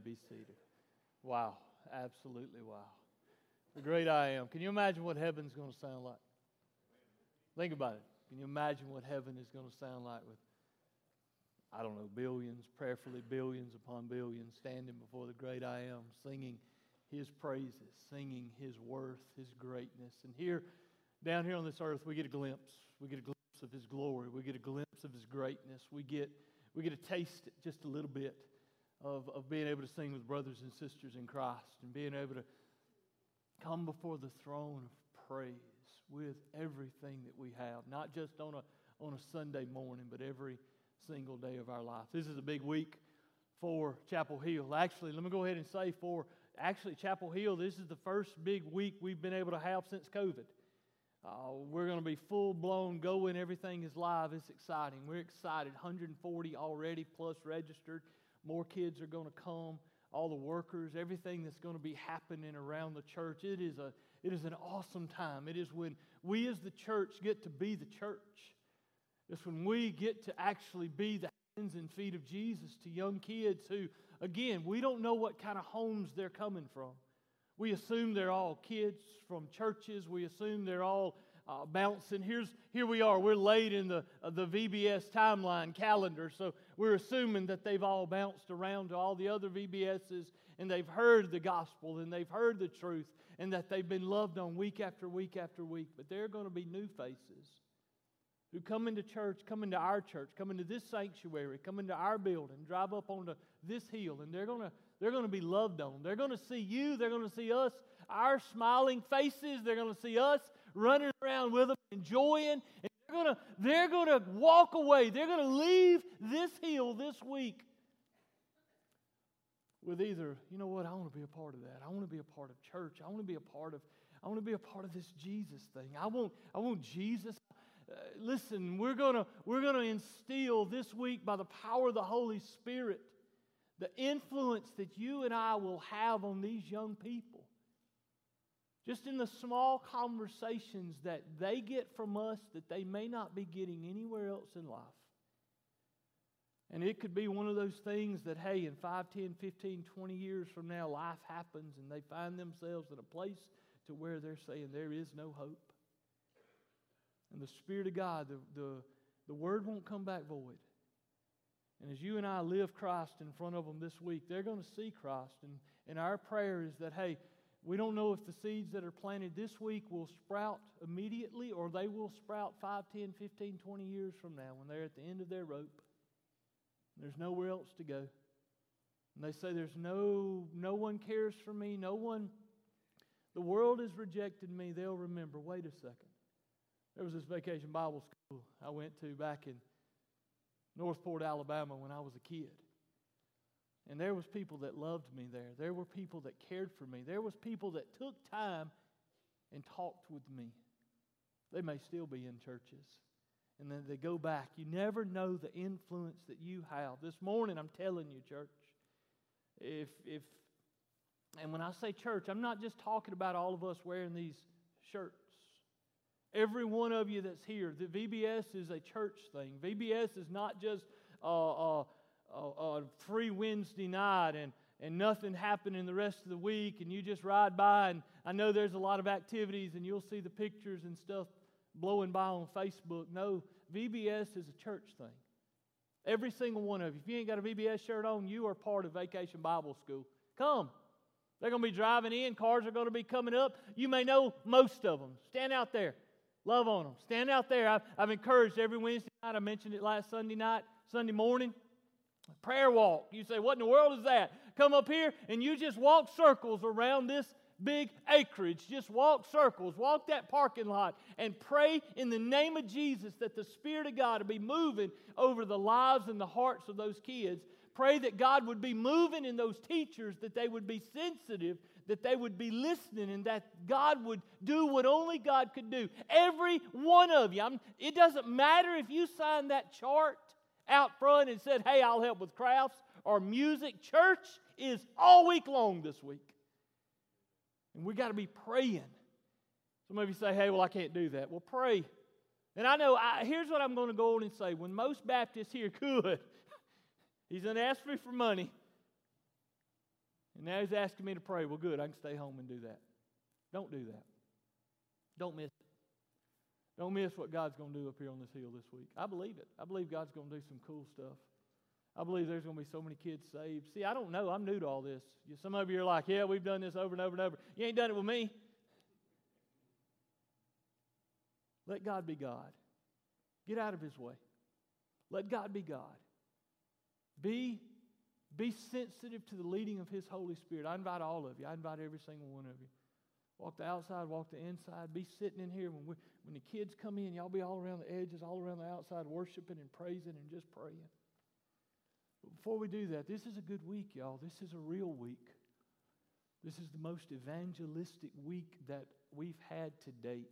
be seated. Wow, absolutely wow. The great I am. Can you imagine what heaven's going to sound like? Think about it. Can you imagine what heaven is going to sound like with, I don't know, billions, prayerfully billions upon billions, standing before the great I am, singing his praises, singing his worth, his greatness. And here, down here on this earth, we get a glimpse. We get a glimpse of his glory. We get a glimpse of his greatness. We get, we get a taste it just a little bit of, of being able to sing with brothers and sisters in Christ and being able to come before the throne of praise with everything that we have, not just on a, on a Sunday morning, but every single day of our life. This is a big week for Chapel Hill. Actually, let me go ahead and say for actually Chapel Hill, this is the first big week we've been able to have since COVID. Uh, we're going to be full blown going. Everything is live. It's exciting. We're excited. 140 already plus registered. More kids are going to come. All the workers, everything that's going to be happening around the church. It is, a, it is an awesome time. It is when we as the church get to be the church. It's when we get to actually be the hands and feet of Jesus to young kids who, again, we don't know what kind of homes they're coming from. We assume they're all kids from churches. We assume they're all uh, bouncing. Here's, here we are. We're late in the, uh, the VBS timeline calendar, so we're assuming that they've all bounced around to all the other VBSs and they've heard the gospel and they've heard the truth and that they've been loved on week after week after week. But there are going to be new faces who come into church, come into our church, come into this sanctuary, come into our building, drive up onto this hill, and they're going to they're going to be loved on. They're going to see you. They're going to see us, our smiling faces. They're going to see us running around with them, enjoying. And they're going to, they're to walk away. They're going to leave this hill this week with either, you know what, I want to be a part of that. I want to be a part of church. I want to be a part of, I want to be a part of this Jesus thing. I want, I want Jesus. Uh, listen, we're gonna we're gonna instill this week by the power of the Holy Spirit the influence that you and I will have on these young people. Just in the small conversations that they get from us that they may not be getting anywhere else in life. And it could be one of those things that, hey, in 5, 10, 15, 20 years from now, life happens and they find themselves in a place to where they're saying there is no hope. And the Spirit of God, the, the, the Word won't come back void. And as you and I live Christ in front of them this week, they're going to see Christ. And, and our prayer is that, hey, we don't know if the seeds that are planted this week will sprout immediately or they will sprout 5, 10, 15, 20 years from now when they're at the end of their rope. There's nowhere else to go. And they say, There's no, no one cares for me, no one, the world has rejected me. They'll remember, wait a second. There was this vacation Bible school I went to back in Northport, Alabama when I was a kid. And there was people that loved me there. There were people that cared for me. There was people that took time and talked with me. They may still be in churches. And then they go back. You never know the influence that you have. This morning, I'm telling you, church, if, if, and when I say church, I'm not just talking about all of us wearing these shirts. Every one of you that's here, the VBS is a church thing. VBS is not just a, free Wednesday night and, and nothing happening the rest of the week and you just ride by. And I know there's a lot of activities and you'll see the pictures and stuff blowing by on Facebook. No, VBS is a church thing. Every single one of you. If you ain't got a VBS shirt on, you are part of Vacation Bible School. Come. They're going to be driving in, cars are going to be coming up. You may know most of them. Stand out there. Love on them. Stand out there. I've, I've encouraged every Wednesday night. I mentioned it last Sunday night, Sunday morning. Prayer walk. You say, What in the world is that? Come up here and you just walk circles around this big acreage. Just walk circles, walk that parking lot, and pray in the name of Jesus that the Spirit of God will be moving over the lives and the hearts of those kids. Pray that God would be moving in those teachers, that they would be sensitive that they would be listening and that God would do what only God could do. Every one of you. I'm, it doesn't matter if you sign that chart out front and said, hey, I'll help with crafts or music. Church is all week long this week. And we got to be praying. Some of you say, hey, well, I can't do that. Well, pray. And I know, I, hear's what I'm going to go on and say. When most Baptists here could, he's going to ask me for money. And now he's asking me to pray. Well, good, I can stay home and do that. Don't do that. Don't miss. Don't miss what God's going to do up here on this hill this week. I believe it. I believe God's going to do some cool stuff. I believe there's going to be so many kids saved. See, I don't know. I'm new to all this. Some of you are like, yeah, we've done this over and over and over. You ain't done it with me. Let God be God. Get out of his way. Let God be God. Be, be sensitive to the leading of his Holy Spirit. I invite all of you. I invite every single one of you. Walk the outside, walk the inside. Be sitting in here when, we, when the kids come in. Y'all be all around the edges, all around the outside, worshiping and praising and just praying. But before we do that, this is a good week, y'all. This is a real week. This is the most evangelistic week that we've had to date.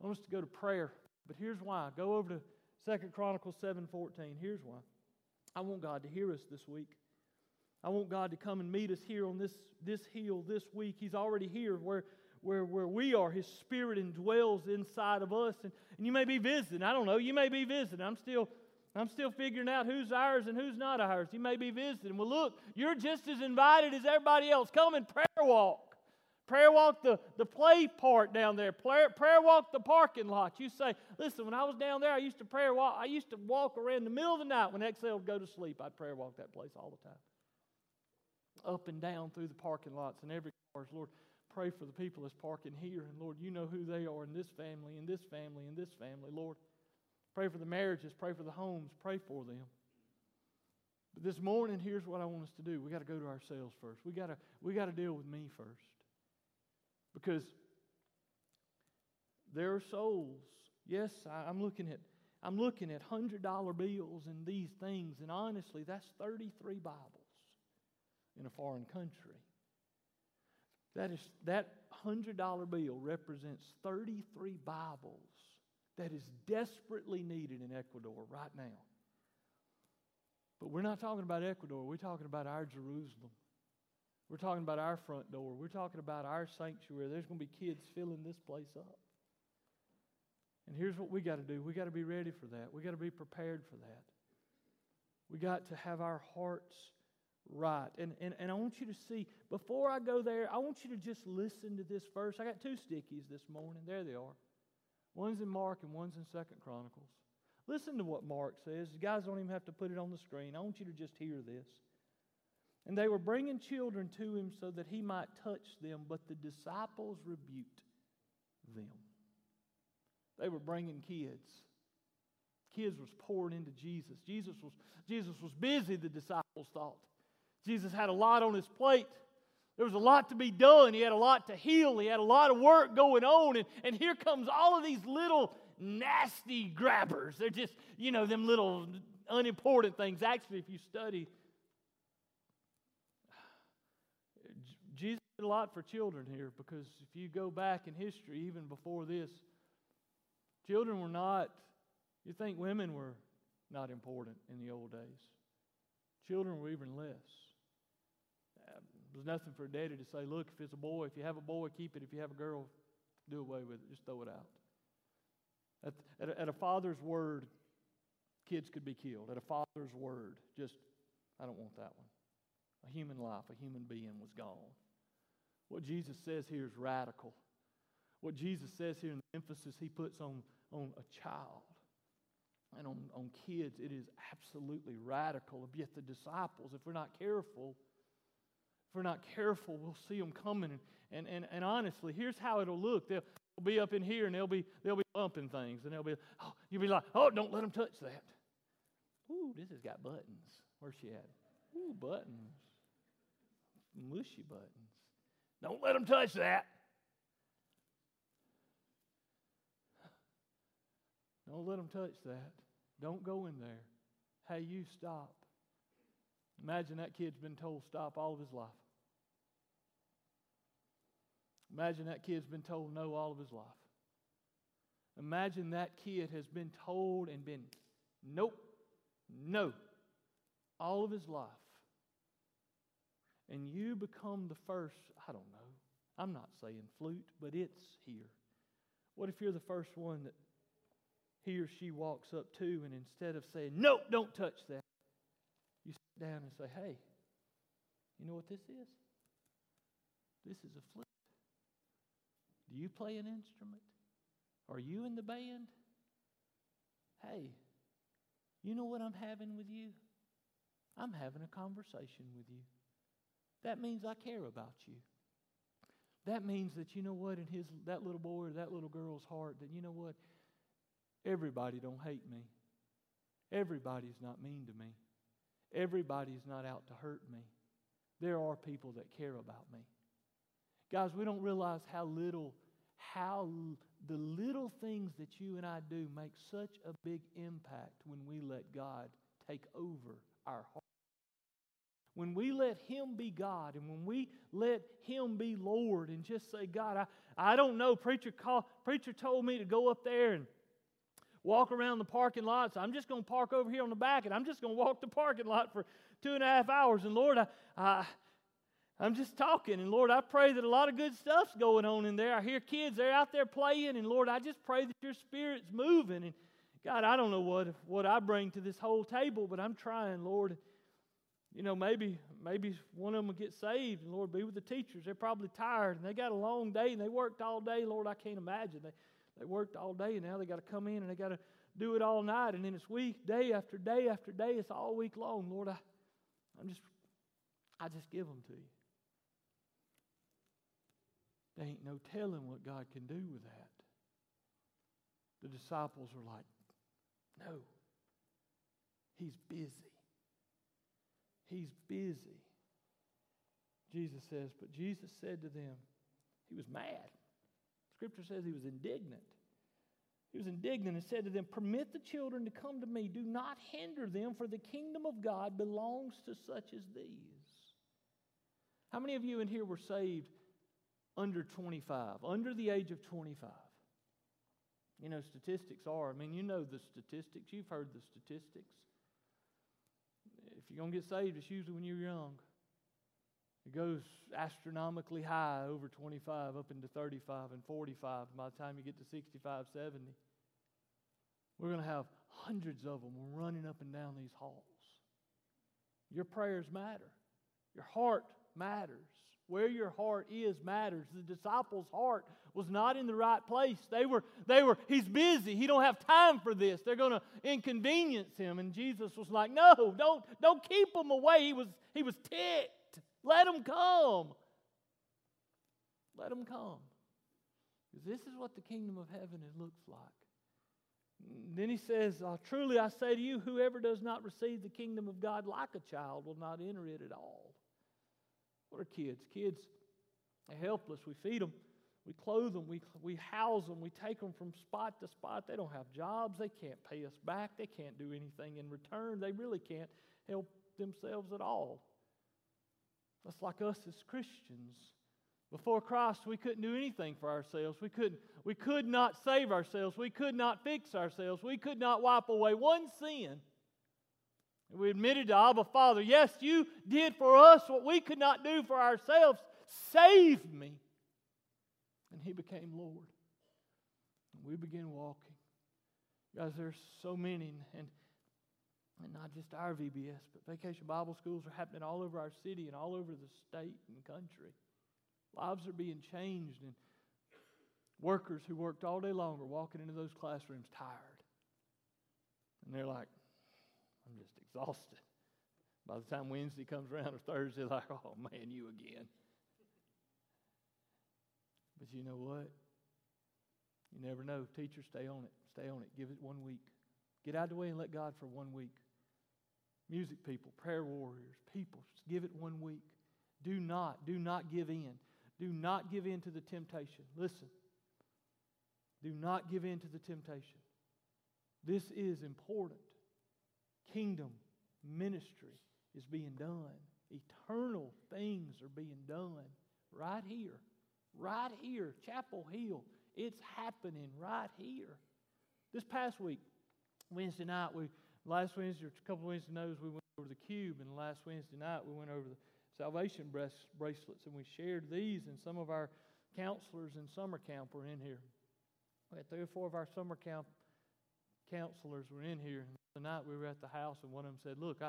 I want us to go to prayer, but here's why. Go over to Second Chronicles 7:14. Here's why. I want God to hear us this week. I want God to come and meet us here on this, this hill this week. He's already here where, where, where we are. His Spirit indwells inside of us. And, and you may be visiting. I don't know. You may be visiting. I'm still I'm still figuring out who's ours and who's not ours. You may be visiting. Well, look, you're just as invited as everybody else. Come and prayer walk. Prayer walk the, the play part down there. Prayer, prayer walk the parking lot. You say, listen, when I was down there, I used to prayer walk. I used to walk around the middle of the night when Excel would go to sleep. I'd prayer walk that place all the time. Up and down through the parking lots and every cars. Lord, pray for the people that's parking here. And Lord, you know who they are in this family, in this family, in this family, Lord. Pray for the marriages, pray for the homes, pray for them. But this morning, here's what I want us to do. We got to go to ourselves first. We got to we got to deal with me first. Because there are souls. Yes, I, I'm looking at I'm looking at hundred dollar bills and these things, and honestly, that's 33 Bibles in a foreign country. That is that hundred dollar bill represents 33 Bibles that is desperately needed in Ecuador right now. But we're not talking about Ecuador, we're talking about our Jerusalem. We're talking about our front door. We're talking about our sanctuary. There's going to be kids filling this place up. And here's what we got to do we got to be ready for that. We got to be prepared for that. We got to have our hearts right. And, and, and I want you to see, before I go there, I want you to just listen to this verse. I got two stickies this morning. There they are. One's in Mark and one's in Second Chronicles. Listen to what Mark says. You guys don't even have to put it on the screen. I want you to just hear this. And they were bringing children to him so that he might touch them, but the disciples rebuked them. They were bringing kids. Kids was pouring into Jesus. Jesus was, Jesus was busy, the disciples thought. Jesus had a lot on his plate. There was a lot to be done. He had a lot to heal. He had a lot of work going on. And, and here comes all of these little nasty grabbers. They're just, you know, them little unimportant things. Actually, if you study, Jesus did a lot for children here because if you go back in history, even before this, children were not, you think women were not important in the old days. Children were even less. There's nothing for a daddy to say, look, if it's a boy, if you have a boy, keep it. If you have a girl, do away with it. Just throw it out. At, at, a, at a father's word, kids could be killed. At a father's word, just, I don't want that one. A human life, a human being was gone. What Jesus says here is radical. What Jesus says here, in the emphasis he puts on, on a child and on, on kids, it is absolutely radical. Yet the disciples, if we're not careful, if we're not careful, we'll see them coming. And, and, and, honestly, here's how it'll look. They'll, they'll be up in here and they'll be, they'll be bumping things. And they'll be, oh, you'll be like, oh, don't let them touch that. Ooh, this has got buttons. Where's she at? Ooh, buttons. Mushy buttons. Don't let them touch that. Don't let them touch that. Don't go in there. Hey, you stop. Imagine that kid's been told stop all of his life. Imagine that kid's been told no all of his life. Imagine that kid has been told and been nope, no, all of his life. And you become the first, I don't know, I'm not saying flute, but it's here. What if you're the first one that he or she walks up to, and instead of saying, Nope, don't touch that, you sit down and say, Hey, You know what this is? This is a flute. Do you play an instrument? Are you in the band? Hey, you know what I'm having with you? I'm having a conversation with you. That means I care about you. That means that you know what in his that little boy or that little girl's heart that you know what everybody don't hate me. Everybody's not mean to me. Everybody's not out to hurt me. There are people that care about me. Guys, we don't realize how little how the little things that you and I do make such a big impact when we let God take over our heart. When we let Him be God and when we let Him be Lord and just say, God, I, I don't know. Preacher, call, preacher told me to go up there and walk around the parking lot. So I'm just going to park over here on the back and I'm just going to walk the parking lot for two and a half hours. And Lord, I, I, I'm just talking. And Lord, I pray that a lot of good stuff's going on in there. I hear kids, they're out there playing. And Lord, I just pray that your spirit's moving. And God, I don't know what, what I bring to this whole table, but I'm trying, Lord you know, maybe maybe one of them will get saved, and Lord, be with the teachers. They're probably tired, and they got a long day, and they worked all day. Lord, I can't imagine. They, they worked all day, and now they got to come in, and they got to do it all night, and then it's week, day after day after day. It's all week long. Lord, I, I'm just, I just give them to you. There ain't no telling what God can do with that. The disciples are like, no, he's busy. He's busy. Jesus says, but Jesus said to them, he was mad. Scripture says he was indignant. He was indignant and said to them, Permit the children to come to me. Do not hinder them, for the kingdom of God belongs to such as these. How many of you in here were saved under 25, under the age of 25? You know, statistics are, I mean, you know the statistics. You've heard the statistics. If you're going to get saved, it's usually when you're young. It goes astronomically high over 25, up into 35 and 45. By the time you get to 65, 70, we're going to have hundreds of them running up and down these halls. Your prayers matter, your heart matters. Where your heart is matters. The disciples' heart was not in the right place. They were, they were, he's busy. He don't have time for this. They're going to inconvenience him. And Jesus was like, no, don't, don't keep him away. He was, he was ticked. Let him come. Let him come. This is what the kingdom of heaven looks like. Then he says, uh, Truly I say to you, whoever does not receive the kingdom of God like a child will not enter it at all. What are kids? Kids are helpless. We feed them, we clothe them, we, we house them, we take them from spot to spot. They don't have jobs. They can't pay us back. They can't do anything in return. They really can't help themselves at all. That's like us as Christians. Before Christ, we couldn't do anything for ourselves. We, couldn't, we could not save ourselves. We could not fix ourselves. We could not wipe away one sin. We admitted to Abba Father, Yes, you did for us what we could not do for ourselves. Save me. And He became Lord. And we began walking. Guys, there's so many, and, and not just our VBS, but vacation Bible schools are happening all over our city and all over the state and country. Lives are being changed, and workers who worked all day long are walking into those classrooms tired. And they're like, I'm just exhausted. By the time Wednesday comes around or Thursday, like, oh man, you again. But you know what? You never know. Teachers, stay on it. Stay on it. Give it one week. Get out of the way and let God for one week. Music people, prayer warriors, people, just give it one week. Do not, do not give in. Do not give in to the temptation. Listen. Do not give in to the temptation. This is important kingdom ministry is being done. Eternal things are being done right here, right here, Chapel Hill. It's happening right here. This past week, Wednesday night, we last Wednesday, or a couple of Wednesday nights, we went over the cube, and last Wednesday night we went over the salvation bracelets, and we shared these, and some of our counselors in summer camp were in here. We had three or four of our summer camp counselors were in here. The night we were at the house, and one of them said, Look, I,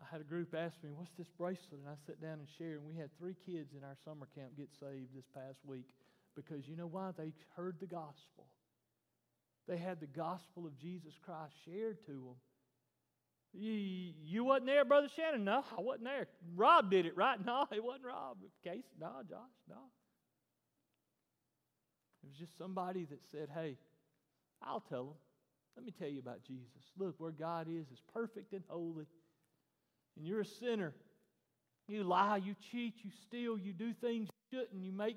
I had a group ask me, What's this bracelet? And I sat down and shared, and we had three kids in our summer camp get saved this past week because you know why? They heard the gospel. They had the gospel of Jesus Christ shared to them. You, you wasn't there, Brother Shannon? No, I wasn't there. Rob did it, right? No, it wasn't Rob. Case? No, Josh, no. It was just somebody that said, Hey, I'll tell them. Let me tell you about Jesus. Look, where God is is perfect and holy. And you're a sinner. You lie, you cheat, you steal, you do things you shouldn't, you make,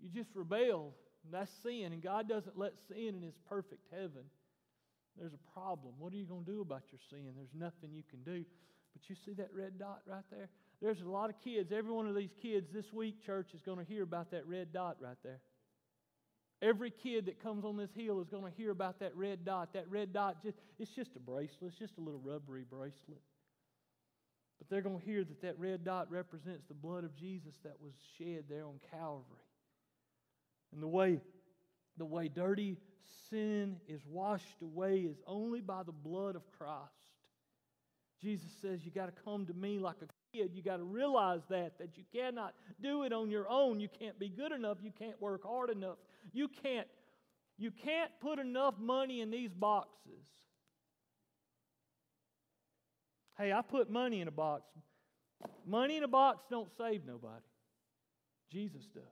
you just rebel. And that's sin. And God doesn't let sin in His perfect heaven. There's a problem. What are you going to do about your sin? There's nothing you can do. But you see that red dot right there? There's a lot of kids. Every one of these kids this week, church, is going to hear about that red dot right there. Every kid that comes on this hill is going to hear about that red dot. That red dot, just, it's just a bracelet. It's just a little rubbery bracelet. But they're going to hear that that red dot represents the blood of Jesus that was shed there on Calvary. And the way, the way dirty sin is washed away is only by the blood of Christ. Jesus says, You got to come to me like a kid. You got to realize that, that you cannot do it on your own. You can't be good enough. You can't work hard enough. You can't, you can't put enough money in these boxes. Hey, I put money in a box. Money in a box don't save nobody. Jesus does.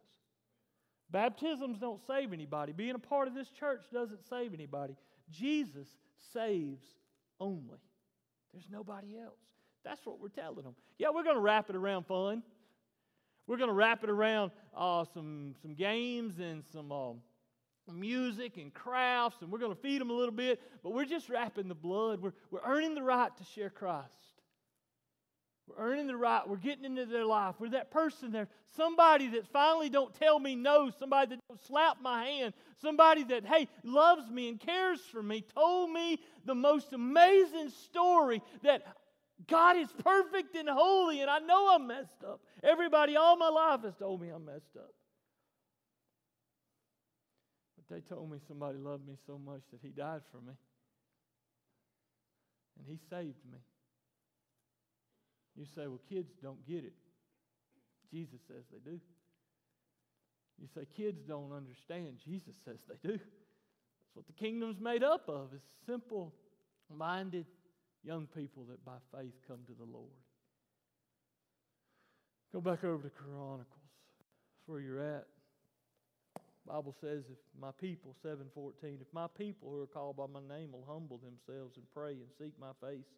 Baptisms don't save anybody. Being a part of this church doesn't save anybody. Jesus saves only. There's nobody else. That's what we're telling them. Yeah, we're going to wrap it around fun. We're going to wrap it around uh, some, some games and some uh, music and crafts, and we're going to feed them a little bit, but we're just wrapping the blood. We're, we're earning the right to share Christ. We're earning the right. We're getting into their life. We're that person there. Somebody that finally don't tell me no. Somebody that don't slap my hand. Somebody that, hey, loves me and cares for me. Told me the most amazing story that God is perfect and holy, and I know I'm messed up. Everybody all my life has told me I'm messed up. But they told me somebody loved me so much that he died for me. And he saved me. You say, well, kids don't get it. Jesus says they do. You say, kids don't understand. Jesus says they do. That's what the kingdom's made up of, is simple minded young people that by faith come to the Lord. Go back over to Chronicles. Where you're at. Bible says if my people, 714, if my people who are called by my name will humble themselves and pray and seek my face.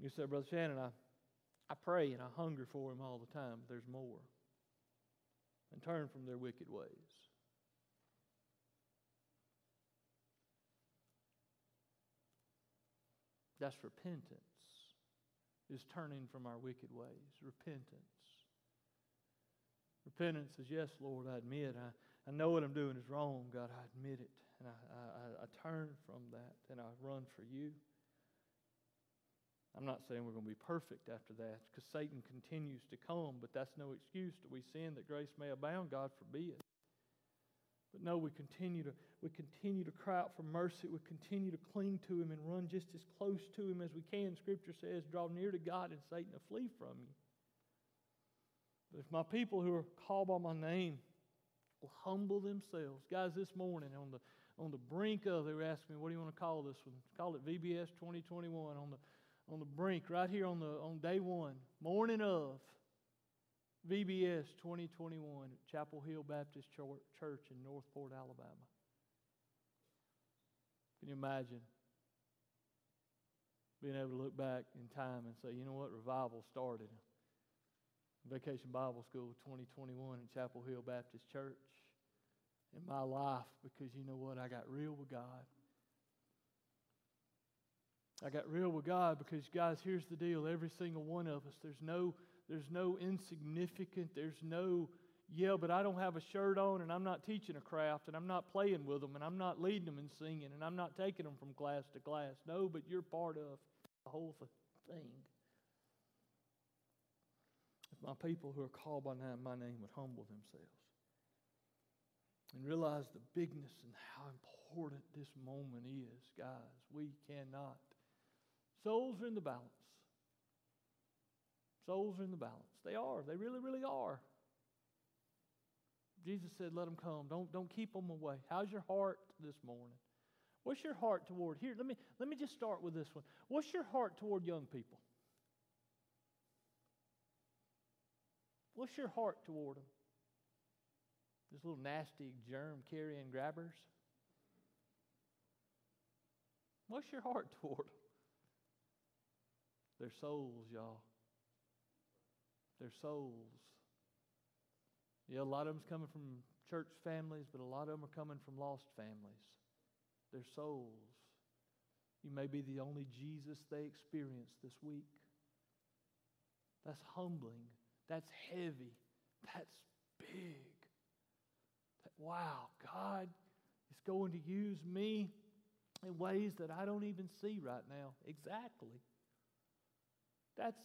You say, Brother Shannon, I, I pray and I hunger for him all the time, but there's more. And turn from their wicked ways. That's repentance, is turning from our wicked ways. Repentance. Repentance is, yes, Lord, I admit. I, I know what I'm doing is wrong, God. I admit it. And I, I, I turn from that and I run for you. I'm not saying we're going to be perfect after that because Satan continues to come, but that's no excuse to we sin that grace may abound. God forbid. No, we continue to we continue to cry out for mercy. We continue to cling to Him and run just as close to Him as we can. Scripture says, "Draw near to God, and Satan will flee from you." But if my people who are called by my name will humble themselves, guys, this morning on the on the brink of, they were asking me, "What do you want to call this one?" Call it VBS 2021 on the on the brink, right here on the on day one, morning of VBS 2021 at Chapel Hill Baptist Church in Northport, Alabama. Can you imagine being able to look back in time and say, you know what, revival started? Vacation Bible School 2021 at Chapel Hill Baptist Church in my life because you know what? I got real with God. I got real with God because, guys, here's the deal. Every single one of us, there's no, there's no insignificant, there's no, yeah, but I don't have a shirt on and I'm not teaching a craft and I'm not playing with them and I'm not leading them and singing and I'm not taking them from class to class. No, but you're part of the whole thing. If my people who are called by my name would humble themselves and realize the bigness and how important this moment is, guys, we cannot Souls are in the balance. Souls are in the balance. They are. They really, really are. Jesus said, let them come. Don't, don't keep them away. How's your heart this morning? What's your heart toward? Here, let me, let me just start with this one. What's your heart toward young people? What's your heart toward them? These little nasty germ carrying grabbers? What's your heart toward them? Their souls, y'all. Their souls. Yeah, a lot of them's coming from church families, but a lot of them are coming from lost families. Their souls. You may be the only Jesus they experience this week. That's humbling. That's heavy. That's big. That, wow, God is going to use me in ways that I don't even see right now. Exactly. That's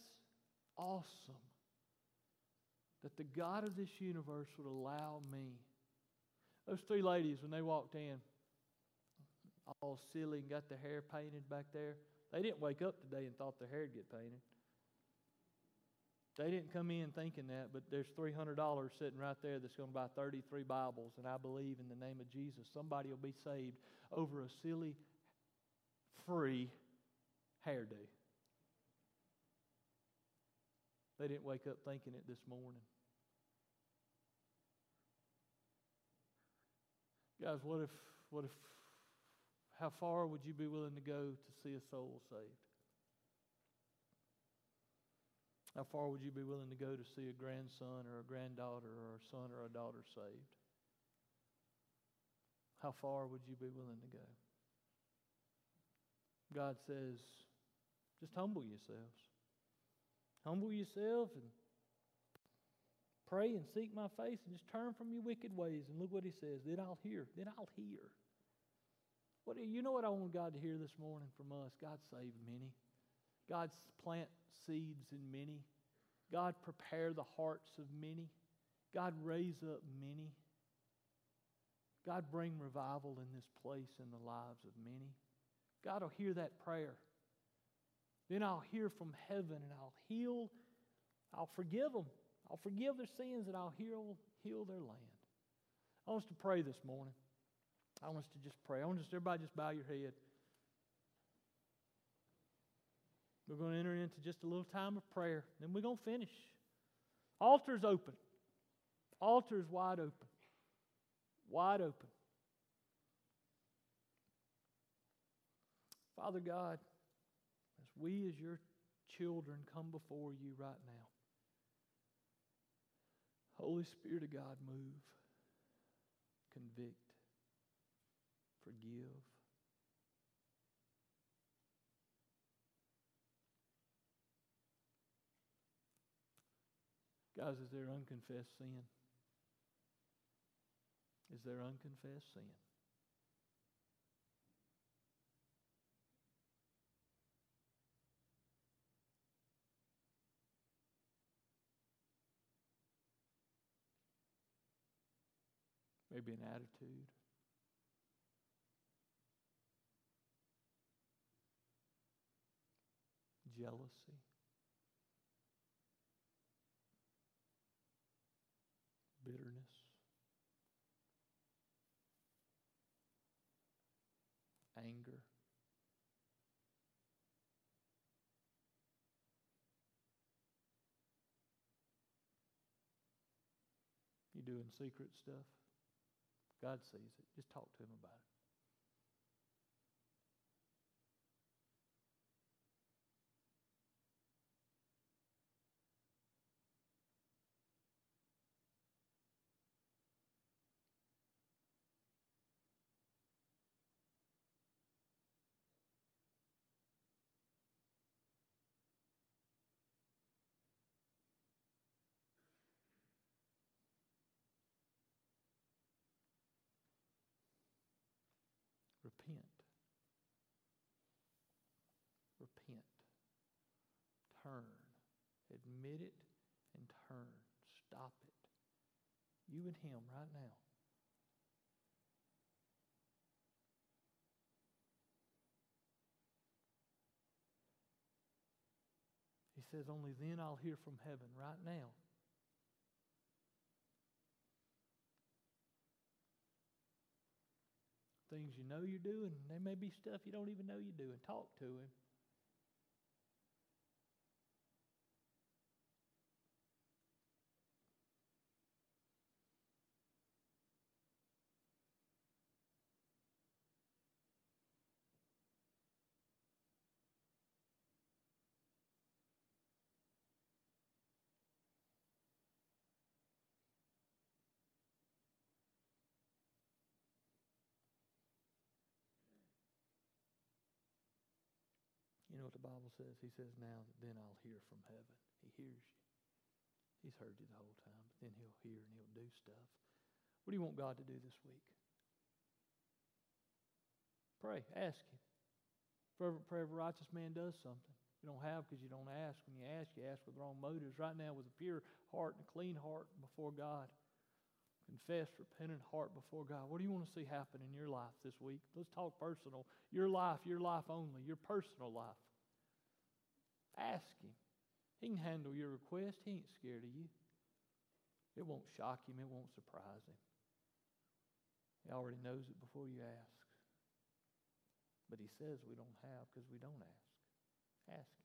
awesome that the God of this universe would allow me. Those three ladies, when they walked in, all silly and got their hair painted back there, they didn't wake up today and thought their hair would get painted. They didn't come in thinking that, but there's $300 sitting right there that's going to buy 33 Bibles, and I believe in the name of Jesus, somebody will be saved over a silly, free hairdo. They didn't wake up thinking it this morning. Guys, what if, what if, how far would you be willing to go to see a soul saved? How far would you be willing to go to see a grandson or a granddaughter or a son or a daughter saved? How far would you be willing to go? God says, just humble yourselves. Humble yourself and Pray and seek my face and just turn from your wicked ways. And look what he says. Then I'll hear. Then I'll hear. What, you know what I want God to hear this morning from us? God save many. God plant seeds in many. God prepare the hearts of many. God raise up many. God bring revival in this place in the lives of many. God will hear that prayer. Then I'll hear from heaven and I'll heal, I'll forgive them. I'll forgive their sins and I'll heal, heal their land. I want us to pray this morning. I want us to just pray. I want us everybody just bow your head. We're going to enter into just a little time of prayer. Then we're going to finish. Altar's open. Altar's wide open. Wide open. Father God, as we as your children come before you right now, Holy Spirit of God, move, convict, forgive. Guys, is there unconfessed sin? Is there unconfessed sin? Maybe an attitude. Jealousy. Bitterness. Anger. You doing secret stuff? God sees it. Just talk to him about it. Repent. Repent. Turn. Admit it and turn. Stop it. You and Him right now. He says, Only then I'll hear from heaven, right now. Things you know you're doing, there may be stuff you don't even know you're doing. Talk to Him. Know what the Bible says? He says, Now then I'll hear from heaven. He hears you. He's heard you the whole time, but then he'll hear and he'll do stuff. What do you want God to do this week? Pray. Ask him. For every, for every righteous man does something. You don't have because you don't ask. When you ask, you ask with wrong motives. Right now, with a pure heart and a clean heart before God. Confessed, repentant heart before God. What do you want to see happen in your life this week? Let's talk personal. Your life, your life only, your personal life. Ask Him. He can handle your request. He ain't scared of you. It won't shock Him, it won't surprise Him. He already knows it before you ask. But He says we don't have because we don't ask. Ask Him.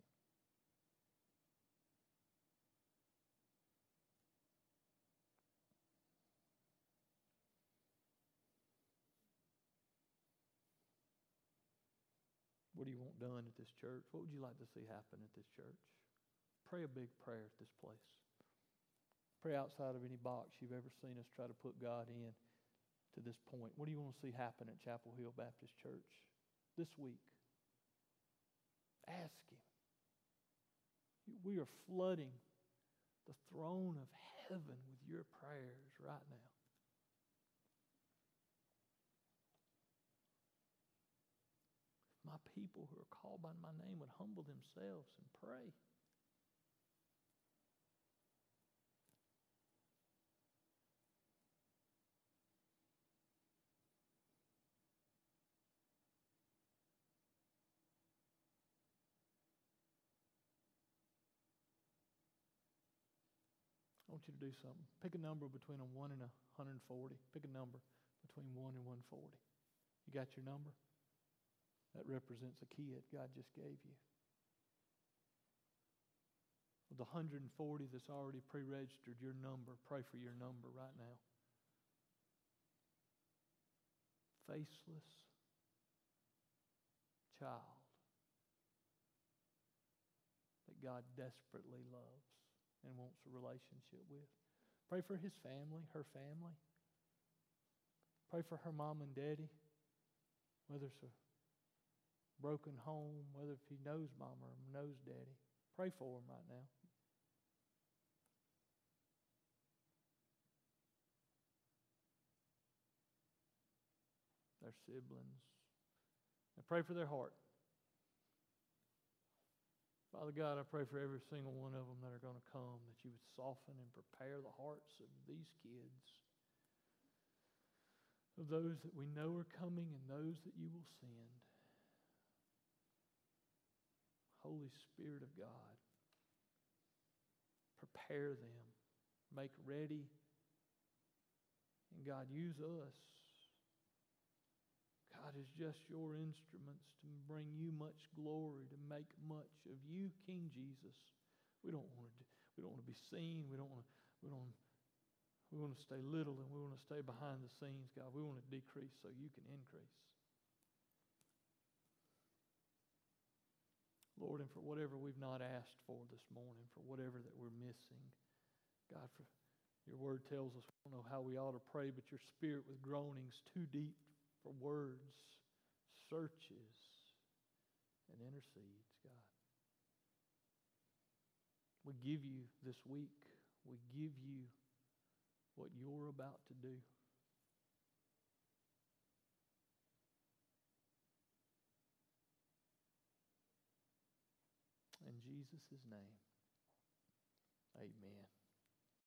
Done at this church? What would you like to see happen at this church? Pray a big prayer at this place. Pray outside of any box you've ever seen us try to put God in to this point. What do you want to see happen at Chapel Hill Baptist Church this week? Ask Him. We are flooding the throne of heaven with your prayers right now. My people who are called by my name would humble themselves and pray. I want you to do something. Pick a number between a 1 and a 140. Pick a number between 1 and 140. You got your number? That represents a kid God just gave you. The 140 that's already pre registered, your number, pray for your number right now. Faceless child that God desperately loves and wants a relationship with. Pray for his family, her family. Pray for her mom and daddy, whether it's a broken home, whether if he knows mom or knows daddy. Pray for him right now. Their siblings. And pray for their heart. Father God, I pray for every single one of them that are going to come, that you would soften and prepare the hearts of these kids, of those that we know are coming and those that you will send. Holy Spirit of God. Prepare them, make ready. And God, use us. God is just your instruments to bring you much glory, to make much of you, King Jesus. We don't want to, we don't want to be seen. We don't want to, we don't, we want to stay little and we want to stay behind the scenes, God. We want to decrease so you can increase. Lord, and for whatever we've not asked for this morning, for whatever that we're missing, God, for your word tells us we don't know how we ought to pray, but your spirit with groanings too deep for words searches and intercedes, God. We give you this week, we give you what you're about to do. In Jesus' name, amen.